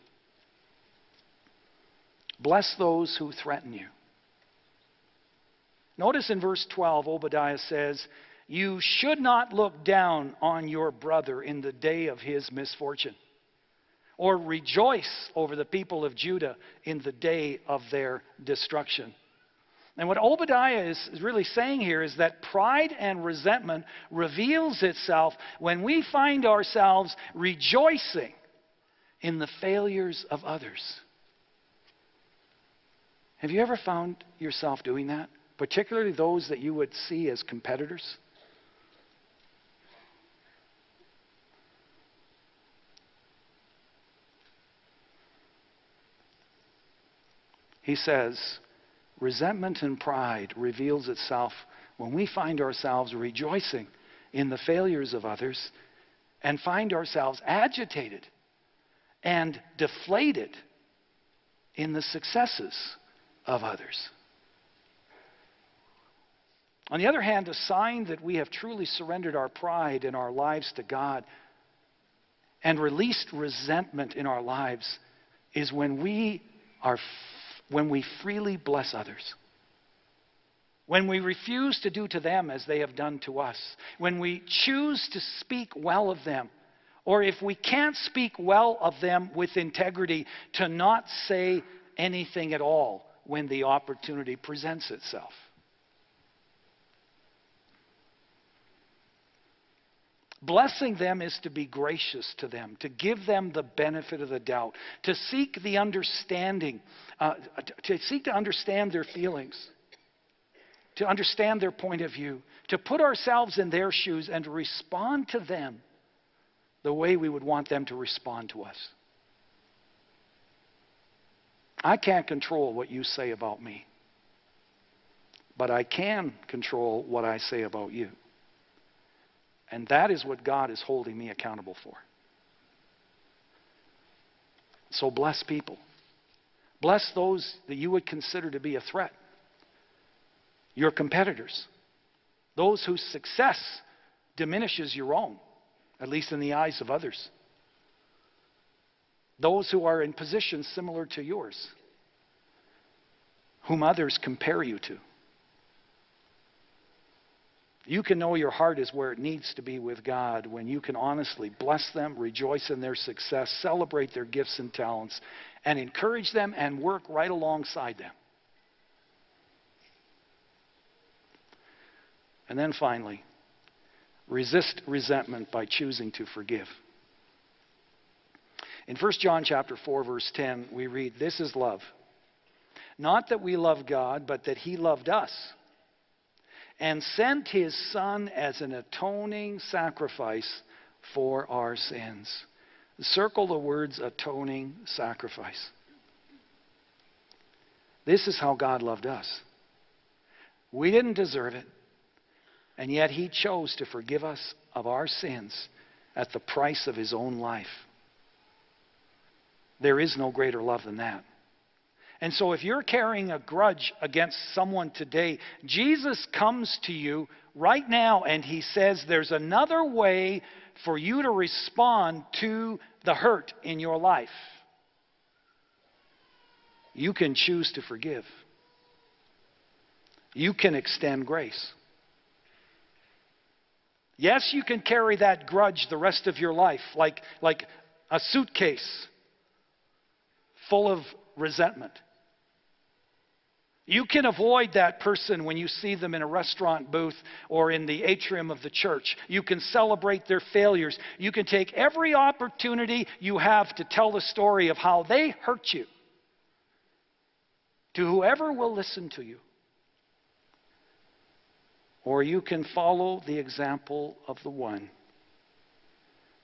Speaker 1: Bless those who threaten you. Notice in verse 12, Obadiah says, You should not look down on your brother in the day of his misfortune, or rejoice over the people of Judah in the day of their destruction. And what Obadiah is really saying here is that pride and resentment reveals itself when we find ourselves rejoicing in the failures of others. Have you ever found yourself doing that? Particularly those that you would see as competitors? He says, Resentment and pride reveals itself when we find ourselves rejoicing in the failures of others and find ourselves agitated and deflated in the successes of others. On the other hand, a sign that we have truly surrendered our pride in our lives to God and released resentment in our lives is when we are when we freely bless others, when we refuse to do to them as they have done to us, when we choose to speak well of them, or if we can't speak well of them with integrity, to not say anything at all when the opportunity presents itself. Blessing them is to be gracious to them, to give them the benefit of the doubt, to seek the understanding, uh, to seek to understand their feelings. to understand their point of view, to put ourselves in their shoes and to respond to them the way we would want them to respond to us. I can't control what you say about me, but I can control what I say about you. And that is what God is holding me accountable for. So bless people. Bless those that you would consider to be a threat. Your competitors. Those whose success diminishes your own, at least in the eyes of others. Those who are in positions similar to yours, whom others compare you to. You can know your heart is where it needs to be with God when you can honestly bless them, rejoice in their success, celebrate their gifts and talents, and encourage them and work right alongside them. And then finally, resist resentment by choosing to forgive. In 1 John chapter 4 verse 10, we read, "This is love. Not that we love God, but that he loved us and sent his son as an atoning sacrifice for our sins." Circle the words atoning sacrifice. This is how God loved us. We didn't deserve it. And yet he chose to forgive us of our sins at the price of his own life. There is no greater love than that. And so, if you're carrying a grudge against someone today, Jesus comes to you right now and he says there's another way for you to respond to the hurt in your life. You can choose to forgive, you can extend grace. Yes, you can carry that grudge the rest of your life, like, like a suitcase full of resentment. You can avoid that person when you see them in a restaurant booth or in the atrium of the church. You can celebrate their failures. You can take every opportunity you have to tell the story of how they hurt you to whoever will listen to you. Or you can follow the example of the one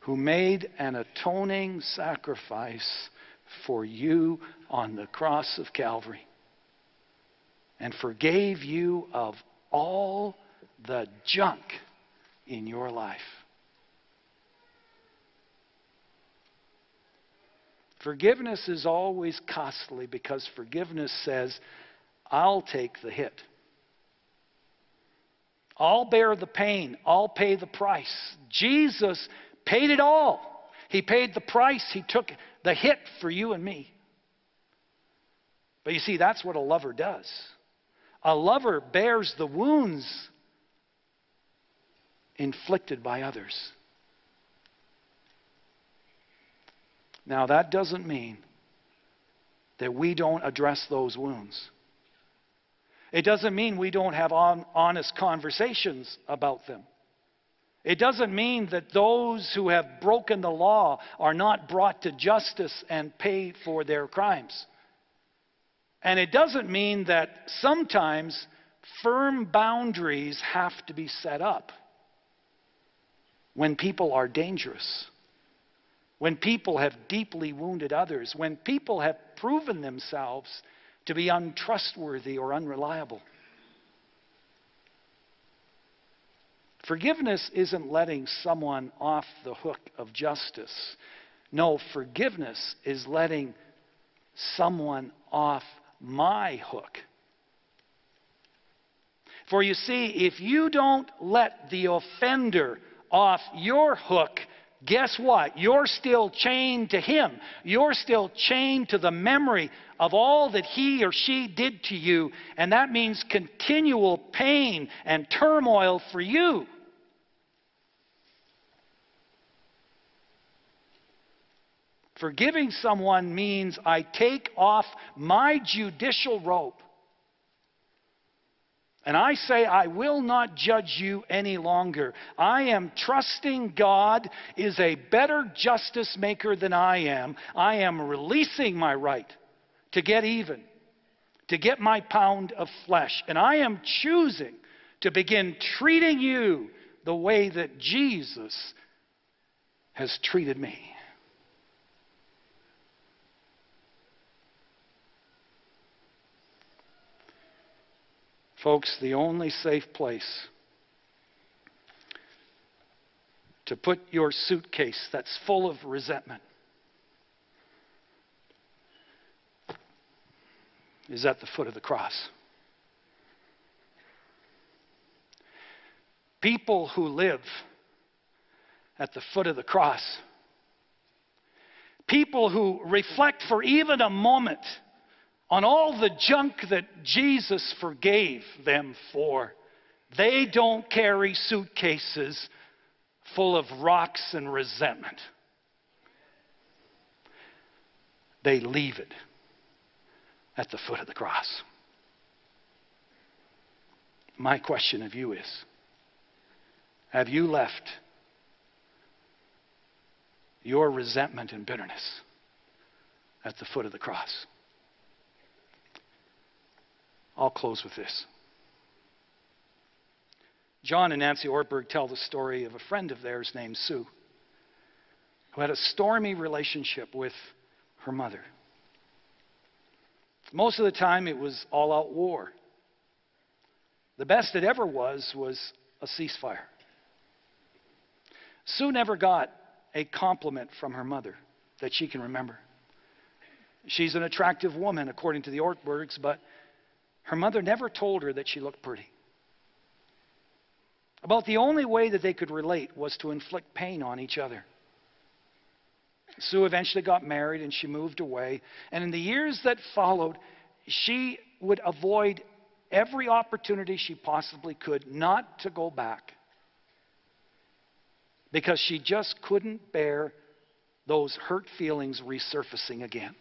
Speaker 1: who made an atoning sacrifice for you on the cross of Calvary and forgave you of all the junk in your life. Forgiveness is always costly because forgiveness says, I'll take the hit. I'll bear the pain. I'll pay the price. Jesus paid it all. He paid the price. He took the hit for you and me. But you see, that's what a lover does. A lover bears the wounds inflicted by others. Now, that doesn't mean that we don't address those wounds. It doesn't mean we don't have on, honest conversations about them. It doesn't mean that those who have broken the law are not brought to justice and pay for their crimes. And it doesn't mean that sometimes firm boundaries have to be set up when people are dangerous, when people have deeply wounded others, when people have proven themselves to be untrustworthy or unreliable. Forgiveness isn't letting someone off the hook of justice. No, forgiveness is letting someone off my hook. For you see, if you don't let the offender off your hook, guess what? You're still chained to him. You're still chained to the memory of all that he or she did to you, and that means continual pain and turmoil for you. Forgiving someone means I take off my judicial rope and I say, I will not judge you any longer. I am trusting God is a better justice maker than I am. I am releasing my right to get even, to get my pound of flesh. And I am choosing to begin treating you the way that Jesus has treated me. Folks, the only safe place to put your suitcase that's full of resentment is at the foot of the cross. People who live at the foot of the cross, people who reflect for even a moment on all the junk that Jesus forgave them for, they don't carry suitcases full of rocks and resentment. They leave it at the foot of the cross. My question of you is Have you left your resentment and bitterness at the foot of the cross? I'll close with this. John and Nancy Ortberg tell the story of a friend of theirs named Sue, who had a stormy relationship with her mother. Most of the time, it was all out war. The best it ever was was a ceasefire. Sue never got a compliment from her mother that she can remember. She's an attractive woman, according to the Ortbergs, but her mother never told her that she looked pretty. About the only way that they could relate was to inflict pain on each other. Sue eventually got married and she moved away. And in the years that followed, she would avoid every opportunity she possibly could not to go back because she just couldn't bear those hurt feelings resurfacing again.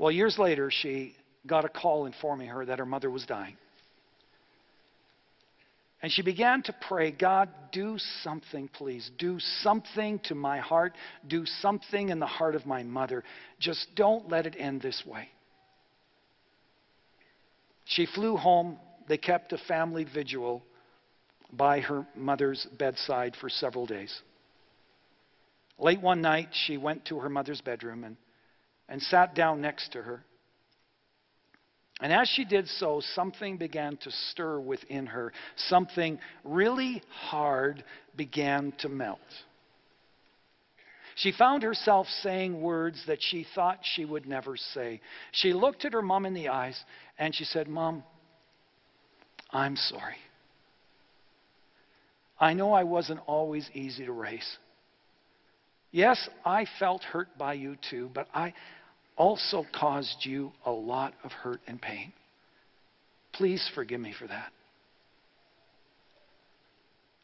Speaker 1: Well, years later, she got a call informing her that her mother was dying. And she began to pray, God, do something, please. Do something to my heart. Do something in the heart of my mother. Just don't let it end this way. She flew home. They kept a family vigil by her mother's bedside for several days. Late one night, she went to her mother's bedroom and, and sat down next to her. And as she did so, something began to stir within her. Something really hard began to melt. She found herself saying words that she thought she would never say. She looked at her mom in the eyes and she said, Mom, I'm sorry. I know I wasn't always easy to raise. Yes, I felt hurt by you too, but I, also caused you a lot of hurt and pain. Please forgive me for that.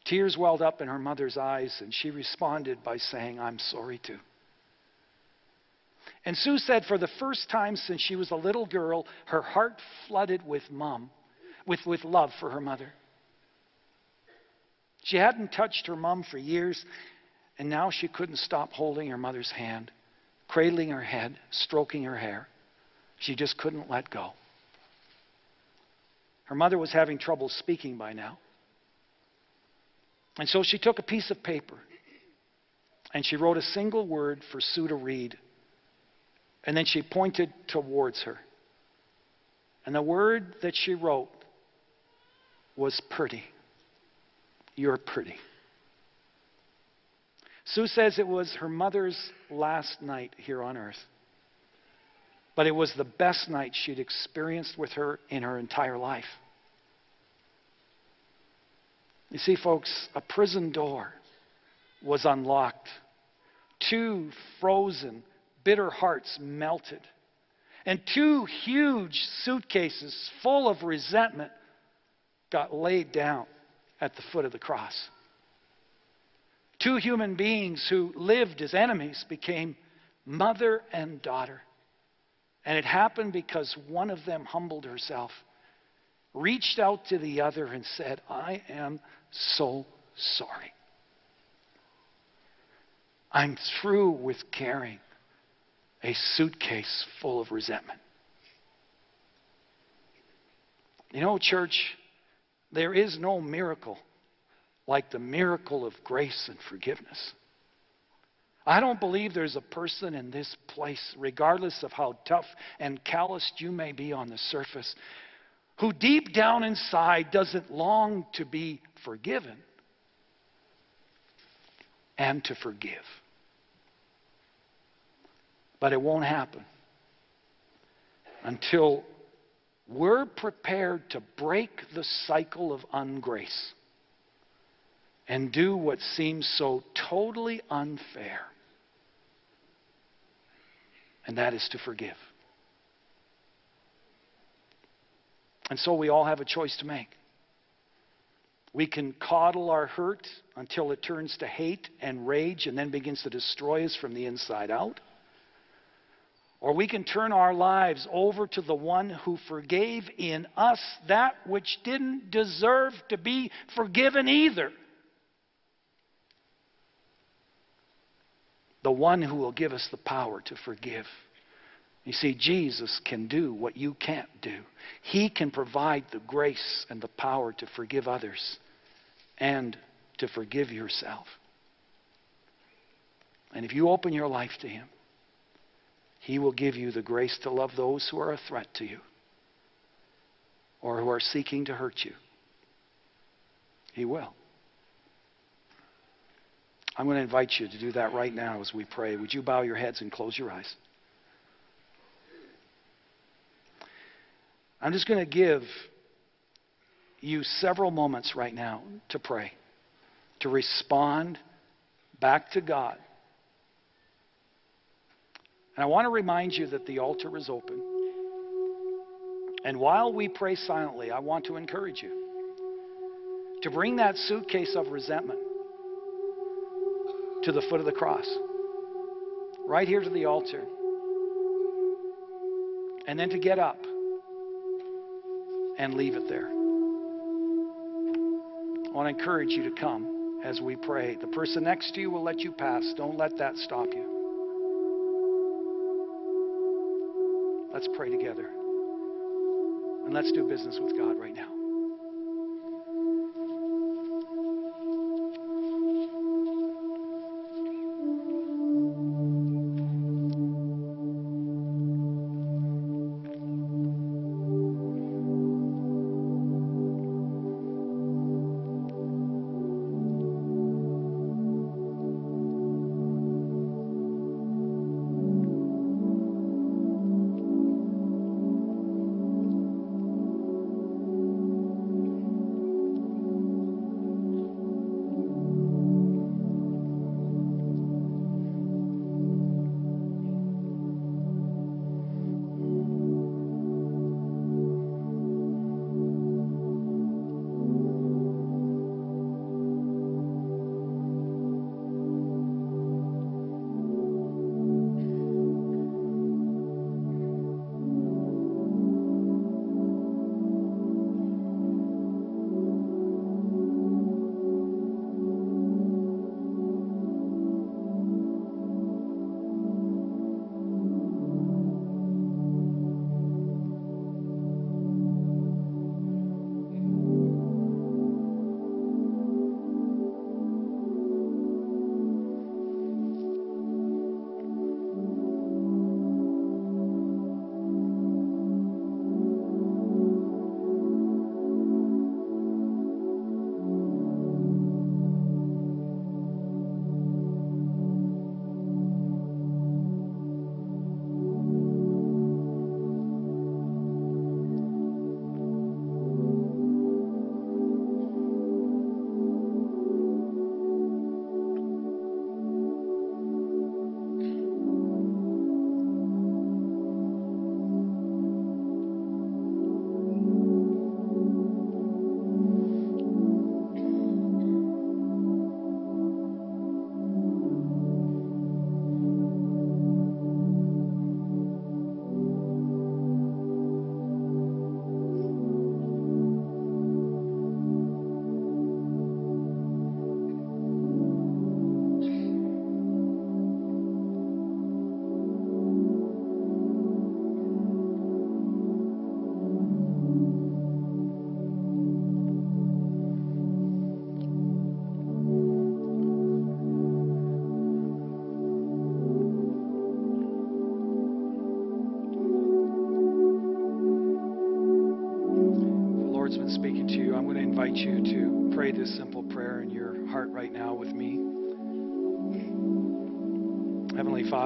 Speaker 1: Tears welled up in her mother's eyes, and she responded by saying, I'm sorry too. And Sue said, for the first time since she was a little girl, her heart flooded with mom, with, with love for her mother. She hadn't touched her mom for years, and now she couldn't stop holding her mother's hand cradling her head, stroking her hair. She just couldn't let go. Her mother was having trouble speaking by now. And so she took a piece of paper and she wrote a single word for Sue to read. And then she pointed towards her. And the word that she wrote was pretty. You're pretty. Sue says it was her mother's last night here on earth. But it was the best night she'd experienced with her in her entire life. You see, folks, a prison door was unlocked. Two frozen, bitter hearts melted. And two huge suitcases full of resentment got laid down at the foot of the cross. Two human beings who lived as enemies became mother and daughter. And it happened because one of them humbled herself, reached out to the other, and said, I am so sorry. I'm through with carrying a suitcase full of resentment. You know, church, there is no miracle like the miracle of grace and forgiveness. I don't believe there's a person in this place, regardless of how tough and calloused you may be on the surface, who deep down inside doesn't long to be forgiven and to forgive. But it won't happen until we're prepared to break the cycle of ungrace and do what seems so totally unfair. And that is to forgive. And so we all have a choice to make. We can coddle our hurt until it turns to hate and rage and then begins to destroy us from the inside out. Or we can turn our lives over to the one who forgave in us that which didn't deserve to be forgiven either. The one who will give us the power to forgive. You see, Jesus can do what you can't do. He can provide the grace and the power to forgive others and to forgive yourself. And if you open your life to Him, He will give you the grace to love those who are a threat to you or who are seeking to hurt you. He will. I'm going to invite you to do that right now as we pray. Would you bow your heads and close your eyes? I'm just going to give you several moments right now to pray, to respond back to God. And I want to remind you that the altar is open. And while we pray silently, I want to encourage you to bring that suitcase of resentment to the foot of the cross, right here to the altar, and then to get up and leave it there. I want to encourage you to come as we pray. The person next to you will let you pass. Don't let that stop you. Let's pray together. And let's do business with God right now.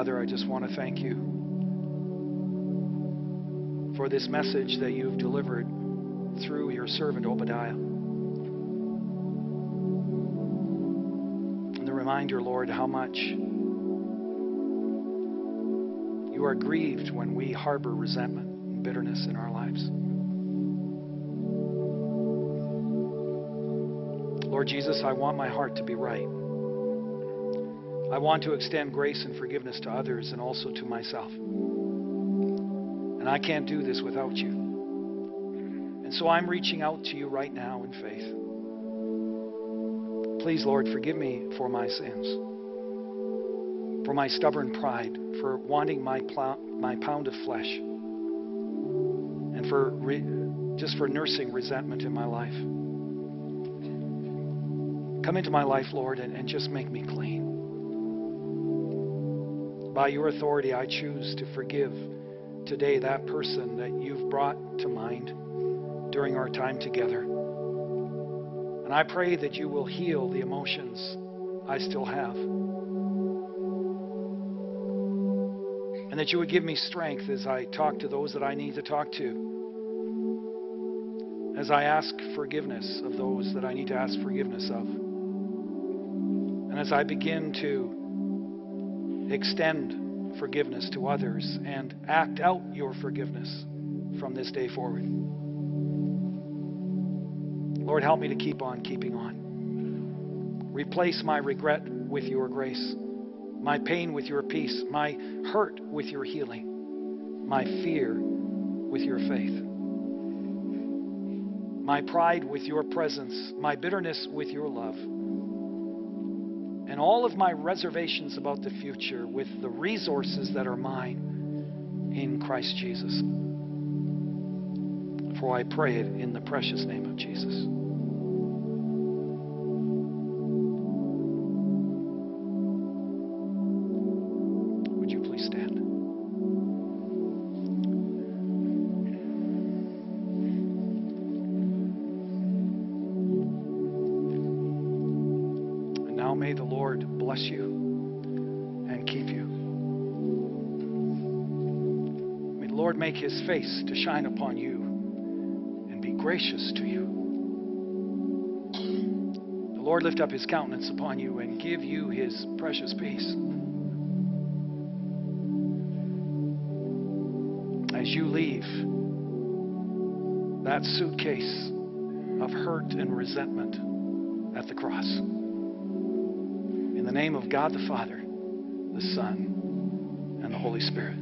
Speaker 1: Father, I just want to thank you for this message that you've delivered through your servant Obadiah. And the reminder, Lord, how much you are grieved when we harbor resentment and bitterness in our lives. Lord Jesus, I want my heart to be right. I want to extend grace and forgiveness to others and also to myself. And I can't do this without you. And so I'm reaching out to you right now in faith. Please, Lord, forgive me for my sins, for my stubborn pride, for wanting my, my pound of flesh, and for re, just for nursing resentment in my life. Come into my life, Lord, and, and just make me clean. By your authority, I choose to forgive today that person that you've brought to mind during our time together. And I pray that you will heal the emotions I still have. And that you would give me strength as I talk to those that I need to talk to. As I ask forgiveness of those that I need to ask forgiveness of. And as I begin to extend forgiveness to others and act out your forgiveness from this day forward. Lord, help me to keep on keeping on. Replace my regret with your grace, my pain with your peace, my hurt with your healing, my fear with your faith, my pride with your presence, my bitterness with your love and all of my reservations about the future with the resources that are mine in Christ Jesus. For I pray it in the precious name of Jesus. Face to shine upon you and be gracious to you. The Lord lift up his countenance upon you and give you his precious peace. As you leave that suitcase of hurt and resentment at the cross. In the name of God the Father, the Son, and the Holy Spirit.